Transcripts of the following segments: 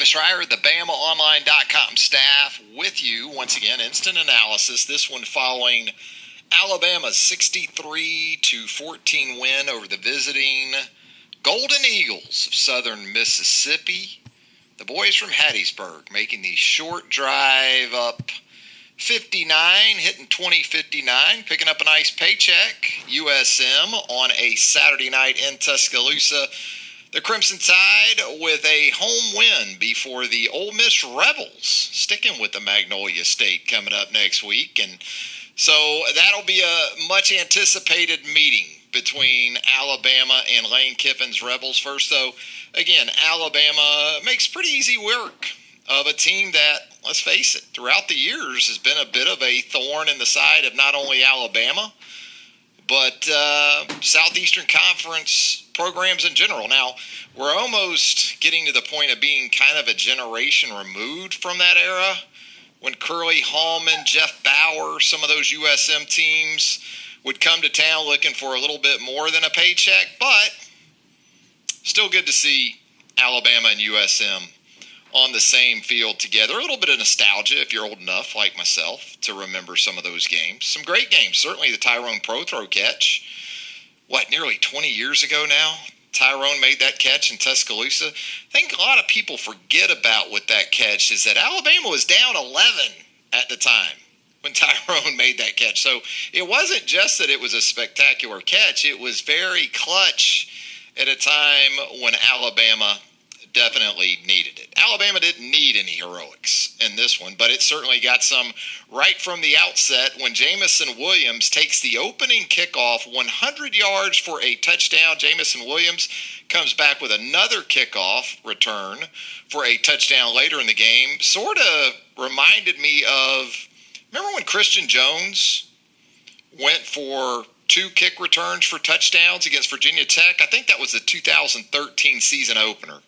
Travis Schreier, the BamaOnline.com staff, with you once again. Instant analysis. This one following Alabama's 63 to 14 win over the visiting Golden Eagles of Southern Mississippi. The boys from Hattiesburg making the short drive up 59, hitting 2059, picking up a nice paycheck. USM on a Saturday night in Tuscaloosa the Crimson Tide with a home win before the Ole Miss Rebels, sticking with the Magnolia State coming up next week. And so that'll be a much anticipated meeting between Alabama and Lane Kiffin's Rebels. First, though, again, Alabama makes pretty easy work of a team that, let's face it, throughout the years has been a bit of a thorn in the side of not only Alabama, but uh, Southeastern Conference programs in general. Now, we're almost getting to the point of being kind of a generation removed from that era when Curly Hallman, Jeff Bower, some of those USM teams would come to town looking for a little bit more than a paycheck, but still good to see Alabama and USM on the same field together. A little bit of nostalgia if you're old enough, like myself, to remember some of those games. Some great games. Certainly the Tyrone Prothro catch. What, nearly 20 years ago now? Tyrone made that catch in Tuscaloosa. I think a lot of people forget about what that catch is that Alabama was down 11 at the time when Tyrone made that catch. So it wasn't just that it was a spectacular catch, it was very clutch at a time when Alabama definitely needed it. Alabama didn't need any heroics in this one, but it certainly got some right from the outset when Jameson Williams takes the opening kickoff 100 yards for a touchdown. Jameson Williams comes back with another kickoff return for a touchdown later in the game. Sort of reminded me of remember when Christion Jones went for two kick returns for touchdowns against Virginia Tech. I think that was the 2013 season opener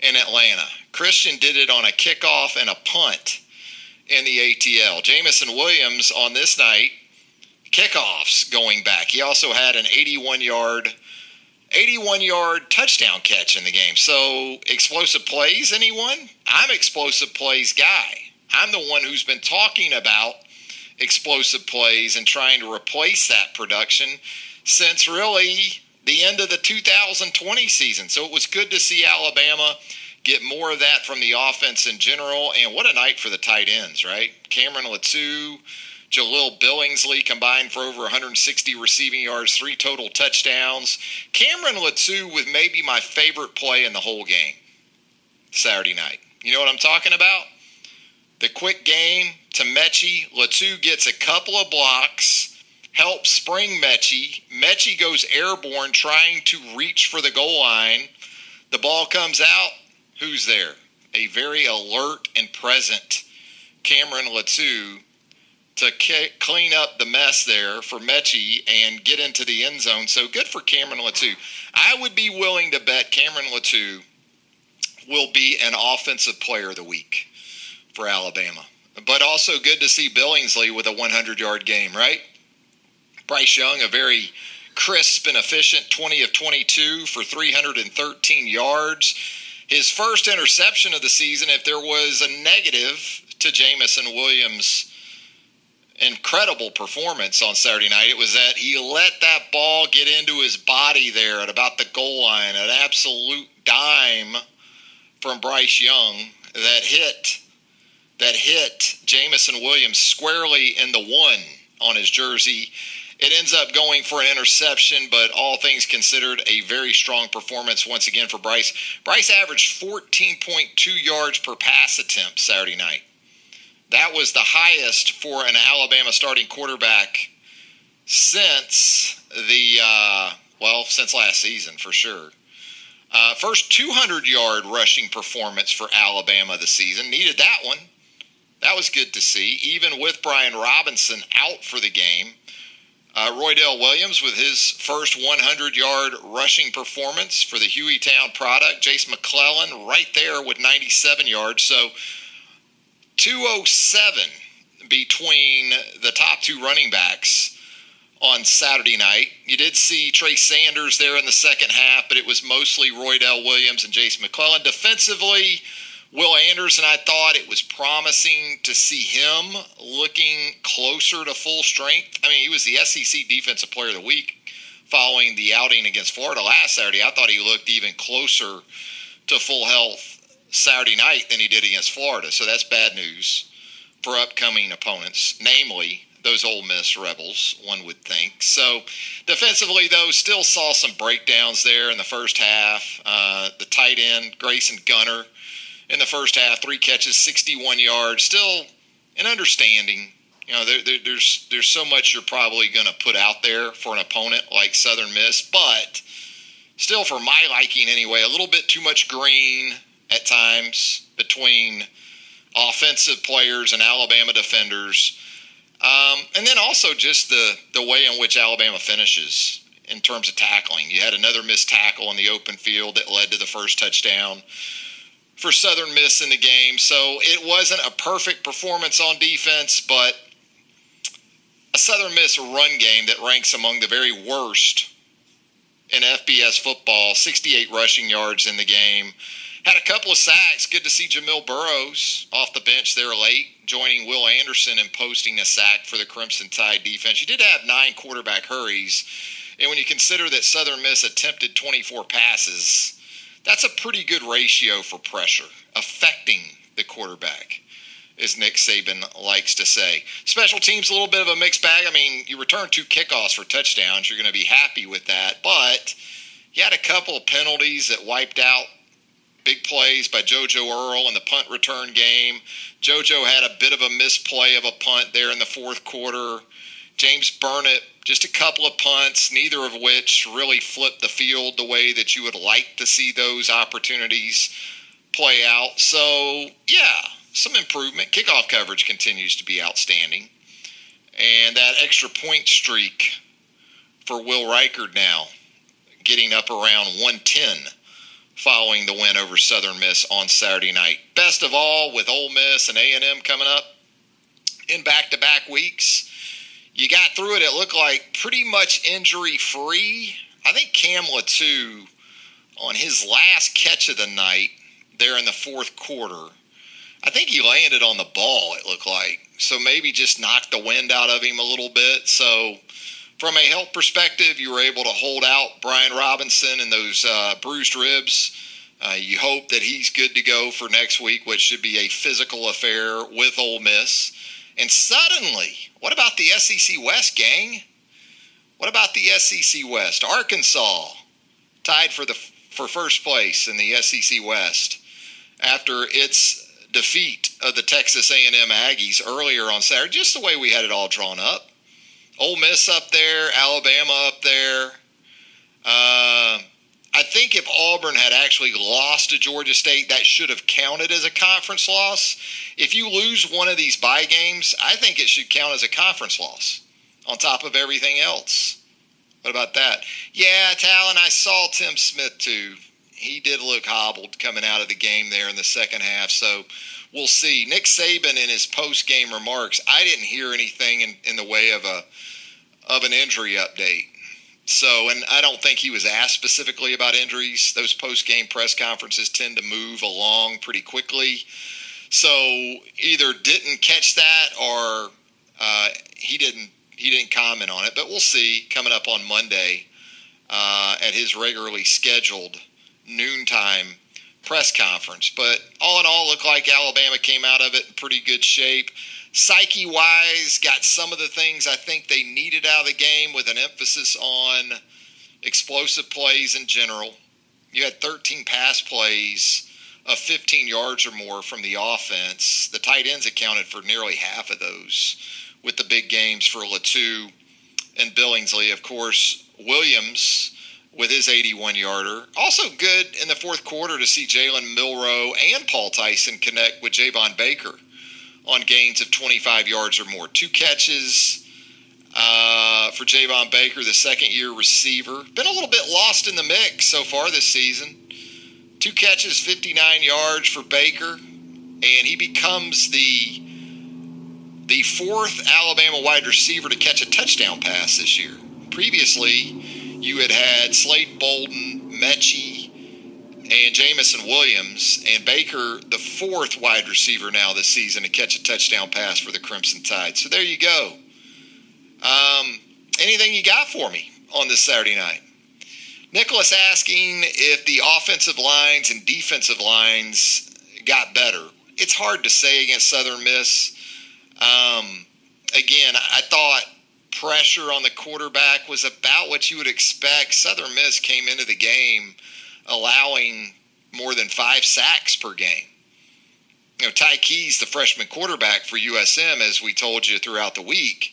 in Atlanta. Christion did it on a kickoff and a punt in the ATL. Jameson Williams on this night, kickoffs going back. He also had an 81 yard 81 yard touchdown catch in the game. So, explosive plays, anyone? I'm explosive plays guy. I'm the one who's been talking about explosive plays and trying to replace that production since really the end of the 2020 season. So it was good to see Alabama get more of that from the offense in general. And what a night for the tight ends, right? Cameron Latu, Jahleel Billingsley combined for over 160 receiving yards, three total touchdowns. Cameron Latu with maybe my favorite play in the whole game Saturday night. You know what I'm talking about? The quick game to Metchie. Latu gets a couple of blocks help spring Metchie. Metchie goes airborne trying to reach for the goal line. The ball comes out. Who's there? A very alert and present Cameron Latu to clean up the mess there for Metchie and get into the end zone. So good for Cameron Latu. I would be willing to bet Cameron Latu will be an offensive player of the week for Alabama. But also good to see Billingsley with a 100 yard game, right? Bryce Young, a very crisp and efficient 20 of 22 for 313 yards. His first interception of the season, if there was a negative to Jameson Williams' incredible performance on Saturday night, it was that he let that ball get into his body there at about the goal line, an absolute dime from Bryce Young that hit that hit Jameson Williams squarely in the one on his jersey it ends up going for an interception, but all things considered, a very strong performance once again for Bryce. Bryce averaged 14.2 yards per pass attempt Saturday night. That was the highest for an Alabama starting quarterback since the, uh, well, since last season for sure. Uh, first 200 yard rushing performance for Alabama this season. Needed that one. That was good to see, even with Brian Robinson out for the game. Uh, Roydell Williams with his first 100 yard rushing performance for the Hueytown product. Jase McClellan right there with 97 yards. So 207 between the top two running backs on Saturday night. You did see Trey Sanders there in the second half, but it was mostly Roy Roydell Williams and Jase McClellan. Defensively, Will Anderson, I thought it was promising to see him looking closer to full strength. I mean, he was the SEC Defensive Player of the Week following the outing against Florida last Saturday. I thought he looked even closer to full health Saturday night than he did against Florida. So that's bad news for upcoming opponents, namely those Ole Miss Rebels, one would think. So defensively, though, still saw some breakdowns there in the first half. Uh, the tight end, Grayson Gunter, in the first half, three catches, 61 yards. Still an understanding. You know, there, there, there's there's so much you're probably going to put out there for an opponent like Southern Miss, but still, for my liking anyway, a little bit too much green at times between offensive players and Alabama defenders. Um, and then also just the, the way in which Alabama finishes in terms of tackling. You had another missed tackle in the open field that led to the first touchdown for Southern Miss in the game. So it wasn't a perfect performance on defense, but a Southern Miss run game that ranks among the very worst in FBS football 68 rushing yards in the game. Had a couple of sacks. Good to see Jamil Burroughs off the bench there late, joining Will Anderson and posting a sack for the Crimson Tide defense. You did have nine quarterback hurries. And when you consider that Southern Miss attempted 24 passes, that's a pretty good ratio for pressure affecting the quarterback, as Nick Saban likes to say. Special teams, a little bit of a mixed bag. I mean, you return two kickoffs for touchdowns. You're going to be happy with that. But you had a couple of penalties that wiped out big plays by JoJo Earle in the punt return game. JoJo had a bit of a misplay of a punt there in the fourth quarter. James Burnip, just a couple of punts, neither of which really flipped the field the way that you would like to see those opportunities play out. So, yeah, some improvement. Kickoff coverage continues to be outstanding. And that extra point streak for Will Reichard now, getting up around 110 following the win over Southern Miss on Saturday night. Best of all, with Ole Miss and A&M coming up in back-to-back weeks, you got through it. It looked like pretty much injury-free. I think Cam too, on his last catch of the night there in the fourth quarter, I think he landed on the ball, it looked like. So maybe just knocked the wind out of him a little bit. So from a health perspective, you were able to hold out Brian Robinson and those uh, bruised ribs. Uh, you hope that he's good to go for next week, which should be a physical affair with Ole Miss. And suddenly, what about the SEC West, gang? What about the SEC West? Arkansas tied for the for first place in the SEC West after its defeat of the Texas A&M Aggies earlier on Saturday, just the way we had it all drawn up. Ole Miss up there, Alabama up there. Uh, I think if Auburn had actually lost to Georgia State, that should have counted as a conference loss. If you lose one of these bye games, I think it should count as a conference loss on top of everything else. What about that? Yeah, Talon, I saw Tim Smith too. He did look hobbled coming out of the game there in the second half. So we'll see. Nick Saban in his post game remarks, I didn't hear anything in, in the way of a of an injury update. So, and I don't think he was asked specifically about injuries. Those post game press conferences tend to move along pretty quickly. So, either didn't catch that or uh, he didn't he didn't comment on it. But we'll see coming up on Monday uh, at his regularly scheduled noontime press conference. But all in all, looked like Alabama came out of it in pretty good shape. Psyche wise, got some of the things I think they needed out of the game with an emphasis on explosive plays in general. You had 13 pass plays of 15 yards or more from the offense. The tight ends accounted for nearly half of those with the big games for Latu and Billingsley. Of course, Williams with his 81 yarder. Also good in the fourth quarter to see Jalen Milroe and Paul Tyson connect with Javon Baker on gains of 25 yards or more. Two catches uh, for Javon Baker, the second year receiver. Been a little bit lost in the mix so far this season. Two catches, 59 yards for Baker, and he becomes the the fourth Alabama wide receiver to catch a touchdown pass this year. Previously, you had had Slade Bolden, Metchie, and Jameson Williams, and Baker, the fourth wide receiver now this season to catch a touchdown pass for the Crimson Tide. So there you go. Um, anything you got for me on this Saturday night? Nicholas asking if the offensive lines and defensive lines got better. It's hard to say against Southern Miss. Um, again, I thought pressure on the quarterback was about what you would expect. Southern Miss came into the game allowing more than five sacks per game. You know, Ty Keyes, the freshman quarterback for USM, as we told you throughout the week,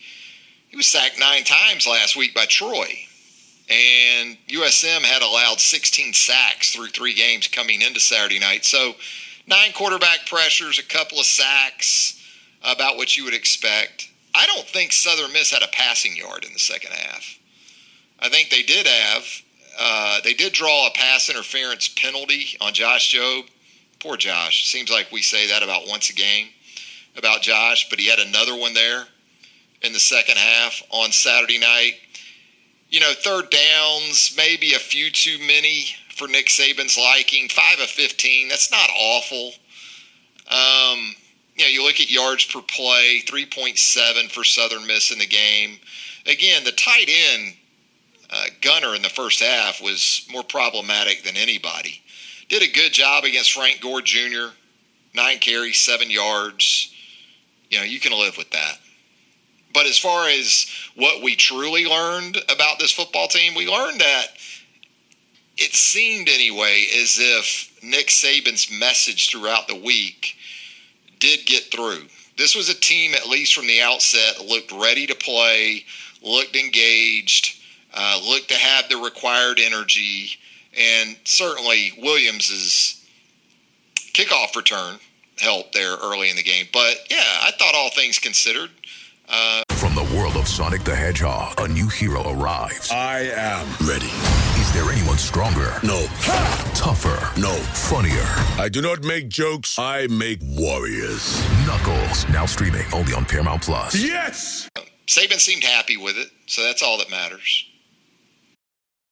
he was sacked nine times last week by Troy. And USM had allowed 16 sacks through three games coming into Saturday night. So, nine quarterback pressures, a couple of sacks, about what you would expect. I don't think Southern Miss had a passing yard in the second half. I think they did have uh, they did draw a pass interference penalty on Josh Jobe. Poor Josh. Seems like we say that about once a game about Josh, but he had another one there in the second half on Saturday night. You know, third downs, maybe a few too many for Nick Saban's liking. Five of 15, that's not awful. Um, you know, you look at yards per play, 3.7 for Southern Miss in the game. Again, the tight end uh, Gunter in the first half was more problematic than anybody. Did a good job against Frank Gore Jr. Nine carries, seven yards. You know, you can live with that. But as far as what we truly learned about this football team, we learned that it seemed anyway as if Nick Saban's message throughout the week did get through. This was a team, at least from the outset, looked ready to play, looked engaged uh, look to have the required energy, and certainly Williams's kickoff return helped there early in the game. But yeah, I thought all things considered. Uh, From the world of Sonic the Hedgehog, a new hero arrives. I am ready. Is there anyone stronger? No. Ha! Tougher? No. Funnier? I do not make jokes. I make warriors. Knuckles, now streaming only on Paramount Plus. Yes! Saban seemed happy with it, so that's all that matters.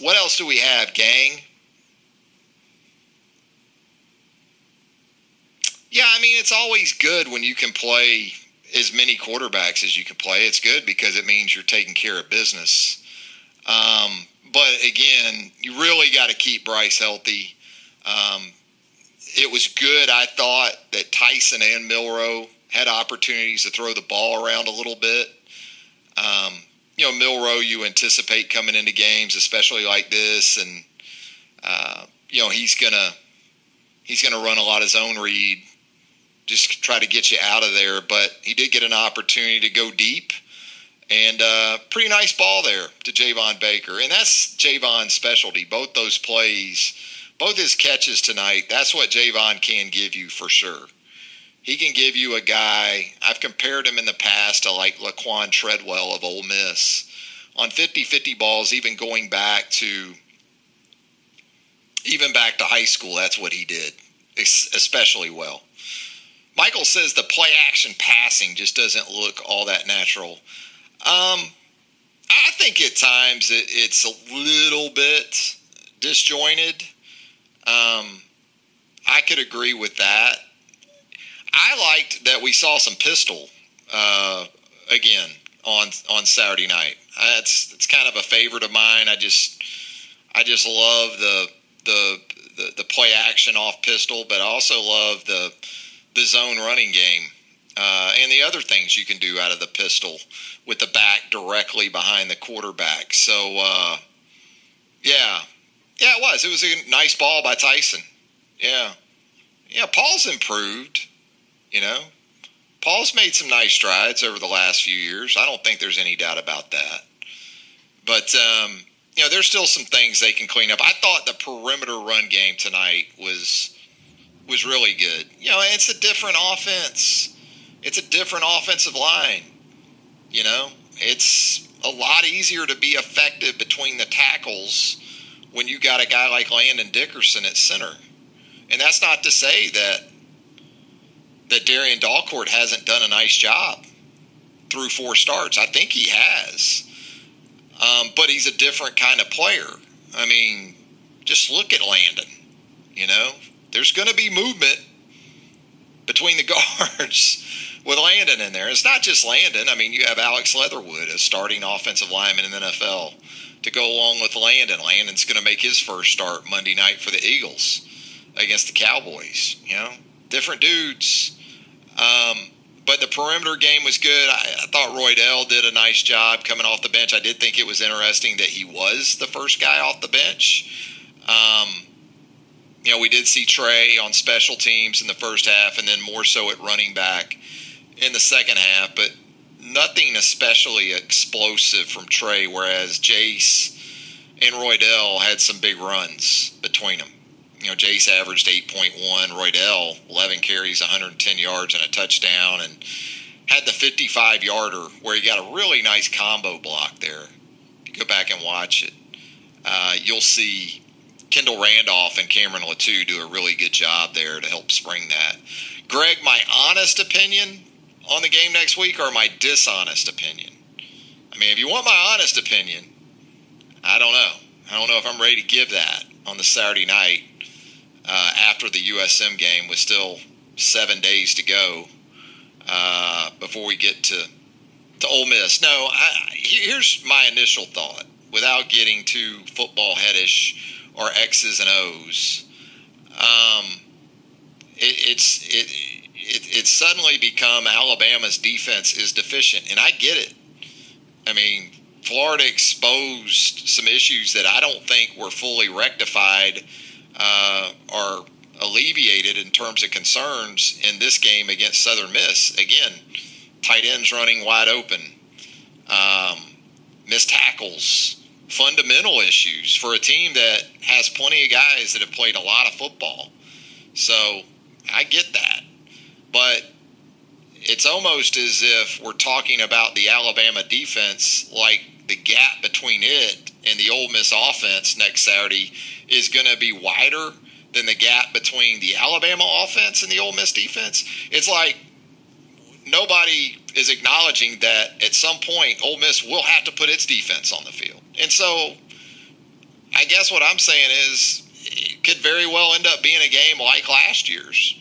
What else do we have, gang? Yeah, I mean, it's always good when you can play as many quarterbacks as you can play. It's good because it means you're taking care of business. Um, but again, you really got to keep Bryce healthy. Um, it was good, I thought, that Tyson and Milroe had opportunities to throw the ball around a little bit. Um, you know, Milroe, you anticipate coming into games, especially like this, and uh, you know he's gonna he's gonna run a lot of zone read, just try to get you out of there. But he did get an opportunity to go deep, and uh, pretty nice ball there to Javon Baker, and that's Javon's specialty. Both those plays, both his catches tonight. That's what Javon can give you for sure he can give you a guy. I've compared him in the past to like Laquan Treadwell of Ole Miss on 50-50 balls, even going back to even back to high school. That's what he did, especially well. Michael says the play action passing just doesn't look all that natural. Um, I think at times it, it's a little bit disjointed. Um, I could agree with that. I liked that we saw some pistol uh, again on on Saturday night. That's it's kind of a favorite of mine. I just I just love the the the, the play action off pistol, but I also love the the zone running game uh, and the other things you can do out of the pistol with the back directly behind the quarterback. So uh, yeah, yeah, it was. It was a nice ball by Tyson. Yeah, yeah. Paul's improved. You know, Paul's made some nice strides over the last few years. I don't think there's any doubt about that. But um, you know, there's still some things they can clean up. I thought the perimeter run game tonight was was really good. You know, it's a different offense. It's a different offensive line. You know, it's a lot easier to be effective between the tackles when you got a guy like Landon Dickerson at center. And that's not to say that that Darian Dalcourt hasn't done a nice job through four starts. I think he has. Um, but he's a different kind of player. I mean, just look at Landon. You know, there's going to be movement between the guards with Landon in there. It's not just Landon. I mean, you have Alex Leatherwood, a starting offensive lineman in the NFL, to go along with Landon. Landon's going to make his first start Monday night for the Eagles against the Cowboys. You know, different dudes. Um, but the perimeter game was good. I, I thought Roydell did a nice job coming off the bench. I did think it was interesting that he was the first guy off the bench. Um, you know, we did see Trey on special teams in the first half, and then more so at running back in the second half. But nothing especially explosive from Trey, whereas Jase and Roydell had some big runs between them you know, Jase averaged 8.1. Roydell, 11 carries, 110 yards, and a touchdown, and had the 55 yarder where he got a really nice combo block there. If you go back and watch it, uh, you'll see Kendall Randolph and Cameron Latu do a really good job there to help spring that. Greg, my honest opinion on the game next week or my dishonest opinion? I mean, if you want my honest opinion, I don't know. I don't know if I'm ready to give that on the Saturday night uh, after the USM game with still seven days to go uh, before we get to to Ole Miss. No, I, here's my initial thought without getting too football headish or X's and O's. Um, it, it's it, it it's suddenly become Alabama's defense is deficient, and I get it. I mean, Florida exposed some issues that I don't think were fully rectified uh, are alleviated in terms of concerns in this game against Southern Miss. Again, tight ends running wide open, um, missed tackles, fundamental issues for a team that has plenty of guys that have played a lot of football. So I get that. But it's almost as if we're talking about the Alabama defense like the gap between it and the Ole Miss offense next Saturday is going to be wider than the gap between the Alabama offense and the Ole Miss defense. It's like nobody is acknowledging that at some point Ole Miss will have to put its defense on the field. And so I guess what I'm saying is it could very well end up being a game like last year's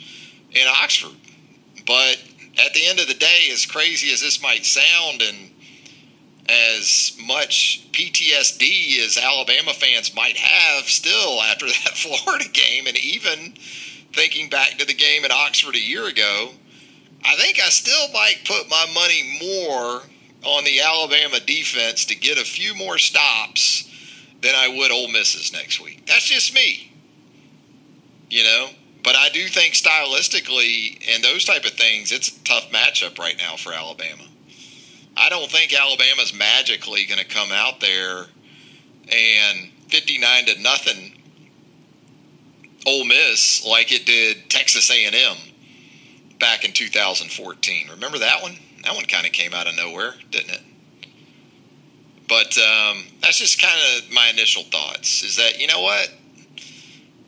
in Oxford. But at the end of the day, as crazy as this might sound and as much PTSD as Alabama fans might have still after that Florida game, and even thinking back to the game at Oxford a year ago, I think I still might put my money more on the Alabama defense to get a few more stops than I would Ole Miss's next week. That's just me, you know. But I do think stylistically and those type of things, it's a tough matchup right now for Alabama. I don't think Alabama's magically going to come out there and 59 to nothing Ole Miss like it did Texas A&M back in 2014. Remember that one? That one kind of came out of nowhere, didn't it? But um, that's just kind of my initial thoughts. Is that you know what?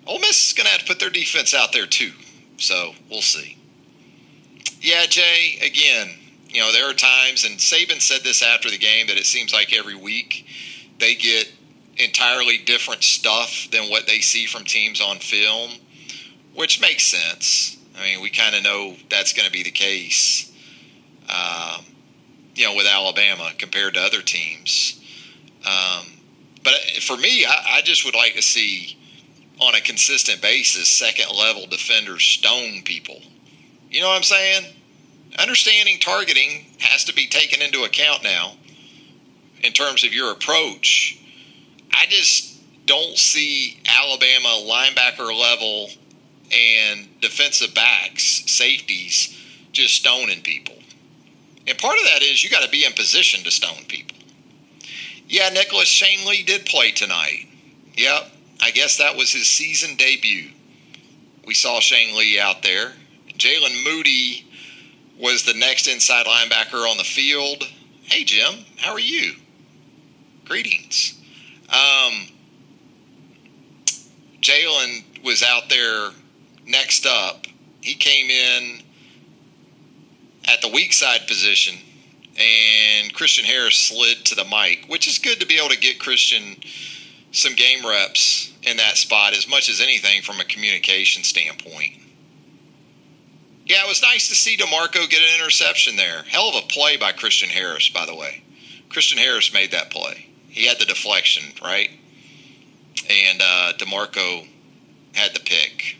Ole Miss is going to have to put their defense out there too. So we'll see. Yeah, Jay. Again, you know, there are times, and Saban said this after the game, that it seems like every week they get entirely different stuff than what they see from teams on film, which makes sense. I mean, we kind of know that's going to be the case, um, you know, with Alabama compared to other teams. Um, but for me, I, I just would like to see on a consistent basis second level defenders stone people. You know what I'm saying? Understanding targeting has to be taken into account now in terms of your approach. I just don't see Alabama linebacker level and defensive backs, safeties, just stoning people. And part of that is you got to be in position to stone people. Yeah, Nicholas Shane Lee did play tonight. Yep, I guess that was his season debut. We saw Shane Lee out there. Jaylen Moody was the next inside linebacker on the field. Hey, Jim, how are you? Greetings. Um, Jaylen was out there next up. He came in at the weak side position, and Christian Harris slid to the mic, which is good to be able to get Christian some game reps in that spot as much as anything from a communication standpoint. Yeah, it was nice to see DeMarcco get an interception there. Hell of a play by Christian Harris, by the way. Christian Harris made that play. He had the deflection, right? And uh, DeMarcco had the pick.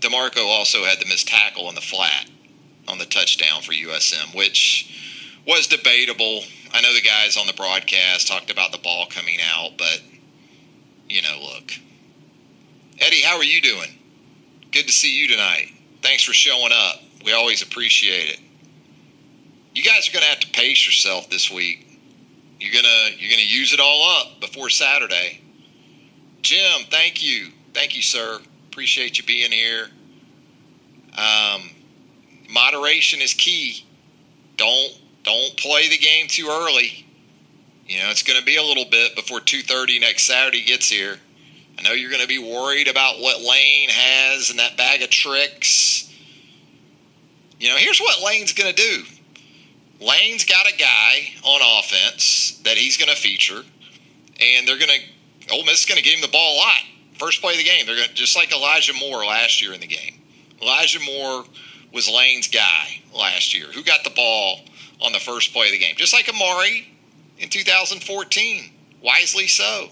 DeMarcco also had the missed tackle on the flat on the touchdown for USM, which was debatable. I know the guys on the broadcast talked about the ball coming out, but, you know, look. Eddie, how are you doing? Good to see you tonight. Thanks for showing up. We always appreciate it. You guys are going to have to pace yourself this week. You're gonna you're gonna use it all up before Saturday. Jim, thank you, thank you, sir. Appreciate you being here. Um, moderation is key. Don't don't play the game too early. You know it's going to be a little bit before 2:30 next Saturday gets here. I know you're going to be worried about what Lane has and that bag of tricks. You know, here's what Lane's going to do. Lane's got a guy on offense that he's going to feature, and they're going to. Ole Miss is going to give him the ball a lot. First play of the game, they're going to just like Elijah Moore last year in the game. Elijah Moore was Lane's guy last year, who got the ball on the first play of the game, just like Amari in 2014. Wisely so.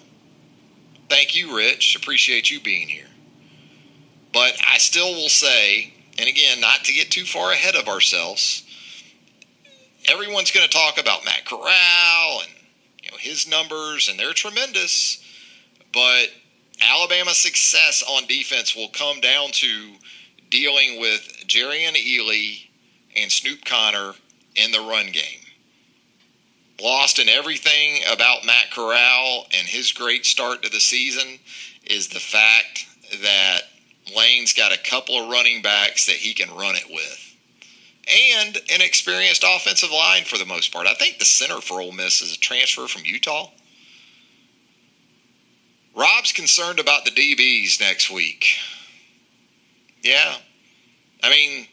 Thank you, Rich. Appreciate you being here. But I still will say, and again, not to get too far ahead of ourselves, everyone's going to talk about Matt Corral and you know his numbers, and they're tremendous. But Alabama's success on defense will come down to dealing with Jerrion Ealy and Snoop Conner in the run game. Lost in everything about Matt Corral and his great start to the season is the fact that Lane's got a couple of running backs that he can run it with. And an experienced offensive line for the most part. I think the center for Ole Miss is a transfer from Utah. Rob's concerned about the DBs next week. Yeah. I mean,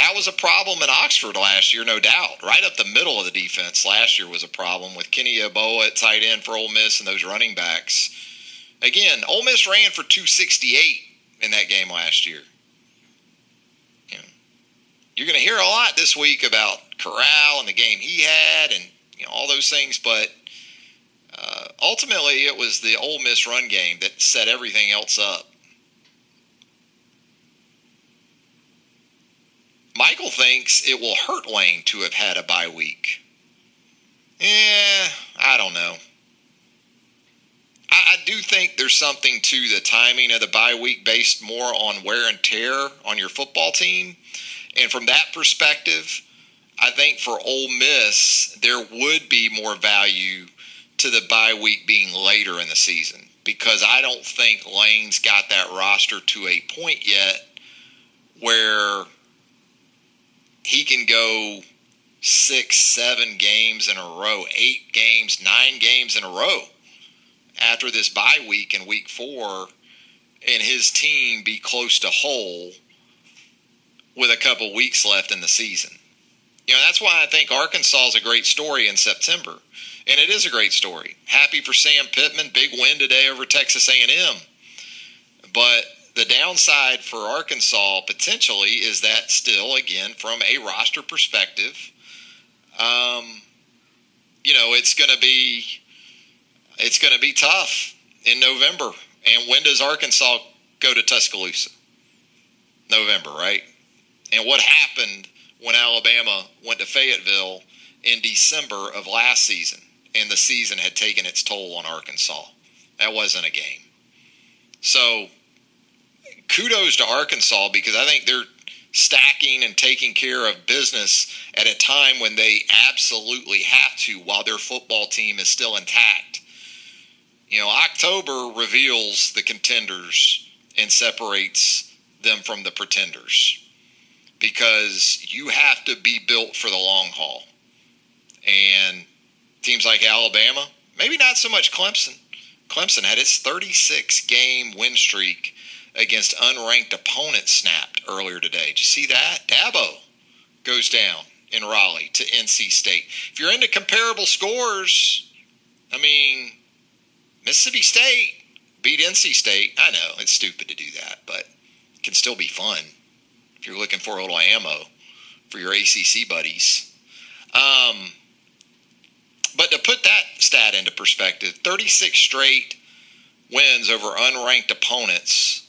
that was a problem in Oxford last year, no doubt. Right up the middle of the defense last year was a problem with Kenny Yeboah at tight end for Ole Miss and those running backs. Again, Ole Miss ran for 268 in that game last year. You know, you're going to hear a lot this week about Corral and the game he had and you know, all those things, but uh, ultimately it was the Ole Miss run game that set everything else up. Michael thinks it will hurt Lane to have had a bye week. Yeah, I don't know. I, I, do think there's something to the timing of the bye week based more on wear and tear on your football team. And from that perspective, I think for Ole Miss, there would be more value to the bye week being later in the season because I don't think Lane's got that roster to a point yet where he can go six, seven games in a row, eight games, nine games in a row after this bye week in week four, and his team be close to whole with a couple weeks left in the season. You know, that's why I think Arkansas is a great story in September. And it is a great story. Happy for Sam Pittman, big win today over Texas A&M. But the downside for Arkansas potentially is that still, again, from a roster perspective, um, you know, it's going to be it's going to be tough in November. And when does Arkansas go to Tuscaloosa? November, right? And what happened when Alabama went to Fayetteville in December of last season and the season had taken its toll on Arkansas? That wasn't a game. So kudos to Arkansas because I think they're stacking and taking care of business at a time when they absolutely have to while their football team is still intact. You know, October reveals the contenders and separates them from the pretenders because you have to be built for the long haul. And teams like Alabama, maybe not so much Clemson. Clemson had its 36 game win streak against unranked opponents snapped earlier today. Did you see that? Dabo goes down in Raleigh to NC State. If you're into comparable scores, I mean, Mississippi State beat NC State. I know it's stupid to do that, but it can still be fun if you're looking for a little ammo for your ACC buddies. Um, but to put that stat into perspective, 36 straight wins over unranked opponents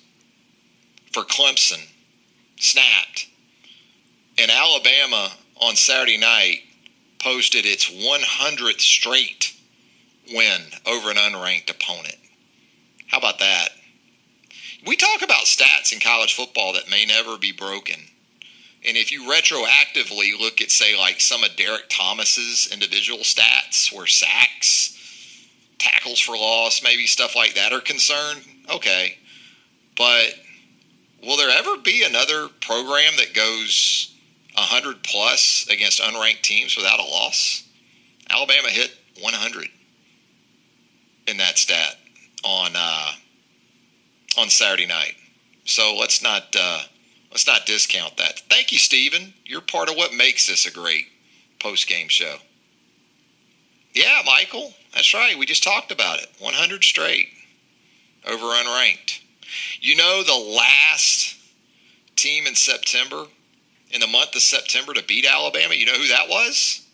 for Clemson snapped. And Alabama on Saturday night posted its 100th straight win over an unranked opponent. How about that? We talk about stats in college football that may never be broken. And if you retroactively look at, say, like some of Derrick Thomas's individual stats, where sacks, tackles for loss, maybe stuff like that are concerned, okay. But will there ever be another program that goes 100 plus against unranked teams without a loss? Alabama hit 100 in that stat on uh, on Saturday night. So let's not uh, let's not discount that. Thank you, Stephen. You're part of what makes this a great post game show. Yeah, Michael, that's right. We just talked about it. 100 straight over unranked. You know, the last team in September, in the month of September, to beat Alabama, you know who that was?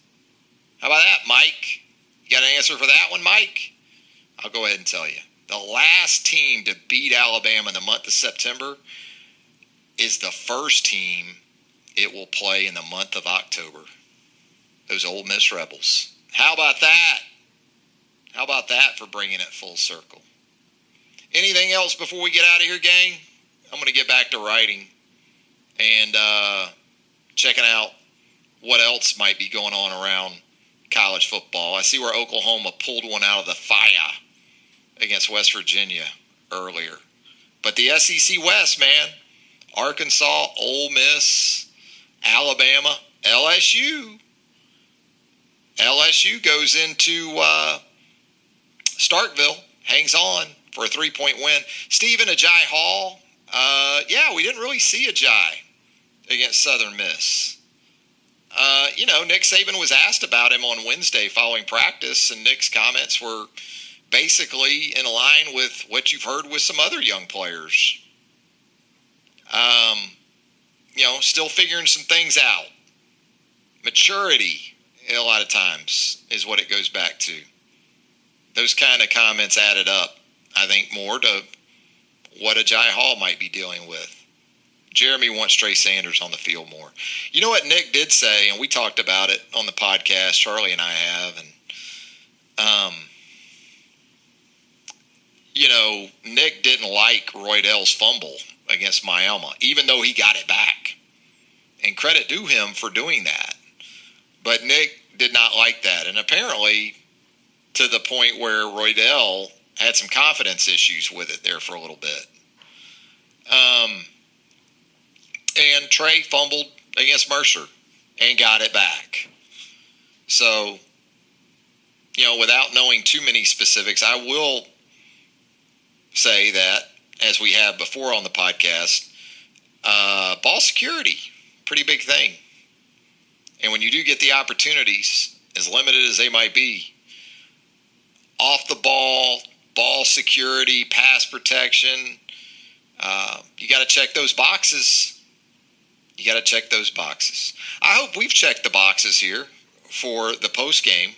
How about that, Mike? You got an answer for that one, Mike? I'll go ahead and tell you. The last team to beat Alabama in the month of September is the first team it will play in the month of October. Those Ole Miss Rebels. How about that? How about that for bringing it full circle? Anything else before we get out of here, gang? I'm going to get back to writing and uh, checking out what else might be going on around college football. I see where Oklahoma pulled one out of the fire against West Virginia earlier. But the SEC West, man, Arkansas, Ole Miss, Alabama, LSU. LSU goes into uh, Starkville, hangs on for a three point win. Stephen Agiye Hall, uh, yeah, we didn't really see Agiye against Southern Miss. Uh, you know, Nick Saban was asked about him on Wednesday following practice, and Nick's comments were basically in line with what you've heard with some other young players. Um, you know, still figuring some things out. Maturity, a lot of times, is what it goes back to. Those kind of comments added up, I think, more to what Agiye Hall might be dealing with. Jeremy wants Trey Sanders on the field more. You know what Nick did say, and we talked about it on the podcast. Charlie and I have, and um, you know, Nick didn't like Roy Roydell's fumble against Miami, even though he got it back. And credit to him for doing that. But Nick did not like that. And apparently, to the point where Roy Roydell had some confidence issues with it there for a little bit. Um, and Trey fumbled against Mercer and got it back. So, you know, without knowing too many specifics, I will say that, as we have before on the podcast, uh, ball security, pretty big thing. And when you do get the opportunities, as limited as they might be, off the ball, ball security, pass protection, uh, you got to check those boxes. You got to check those boxes. I hope we've checked the boxes here for the post game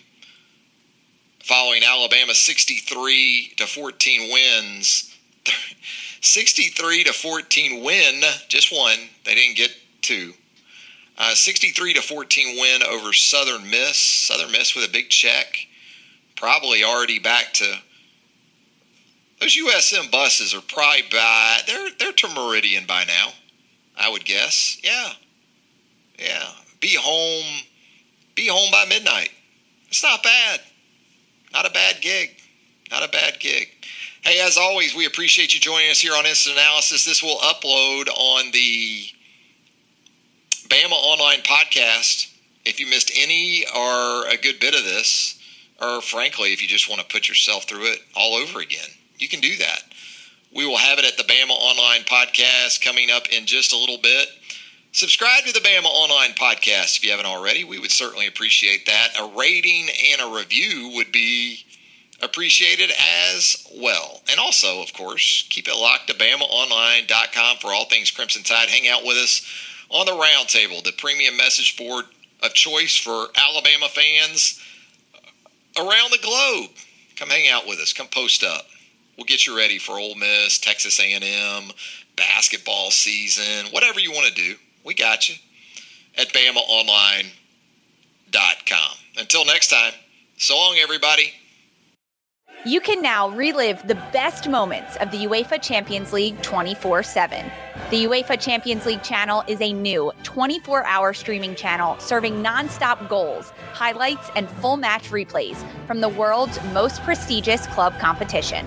following Alabama 63 to 14 wins. 63 to 14 win, just one. They didn't get two. Uh, 63 to 14 win over Southern Miss. Southern Miss with a big check. Probably already back to those USM buses are probably by they're they're to Meridian by now. I would guess. Yeah. Yeah. Be home be home by midnight. It's not bad. Not a bad gig. Not a bad gig. Hey, as always, we appreciate you joining us here on Instant Analysis. This will upload on the Bama Online podcast. If you missed any or a good bit of this, or frankly, if you just want to put yourself through it all over again, you can do that. We will have it at the Bama Online podcast coming up in just a little bit. Subscribe to the Bama Online podcast if you haven't already. We would certainly appreciate that. A rating and a review would be appreciated as well. And also, of course, keep it locked to BamaOnline.com for all things Crimson Tide. Hang out with us on the Roundtable, the premium message board of choice for Alabama fans around the globe. Come hang out with us. Come post up. We'll get you ready for Ole Miss, Texas A&M, basketball season, whatever you want to do. We got you at BamaOnline.com. Until next time, so long, everybody. You can now relive the best moments of the UEFA Champions League 24 7. The UEFA Champions League channel is a new 24 hour streaming channel serving non-stop goals, highlights, and full match replays from the world's most prestigious club competition.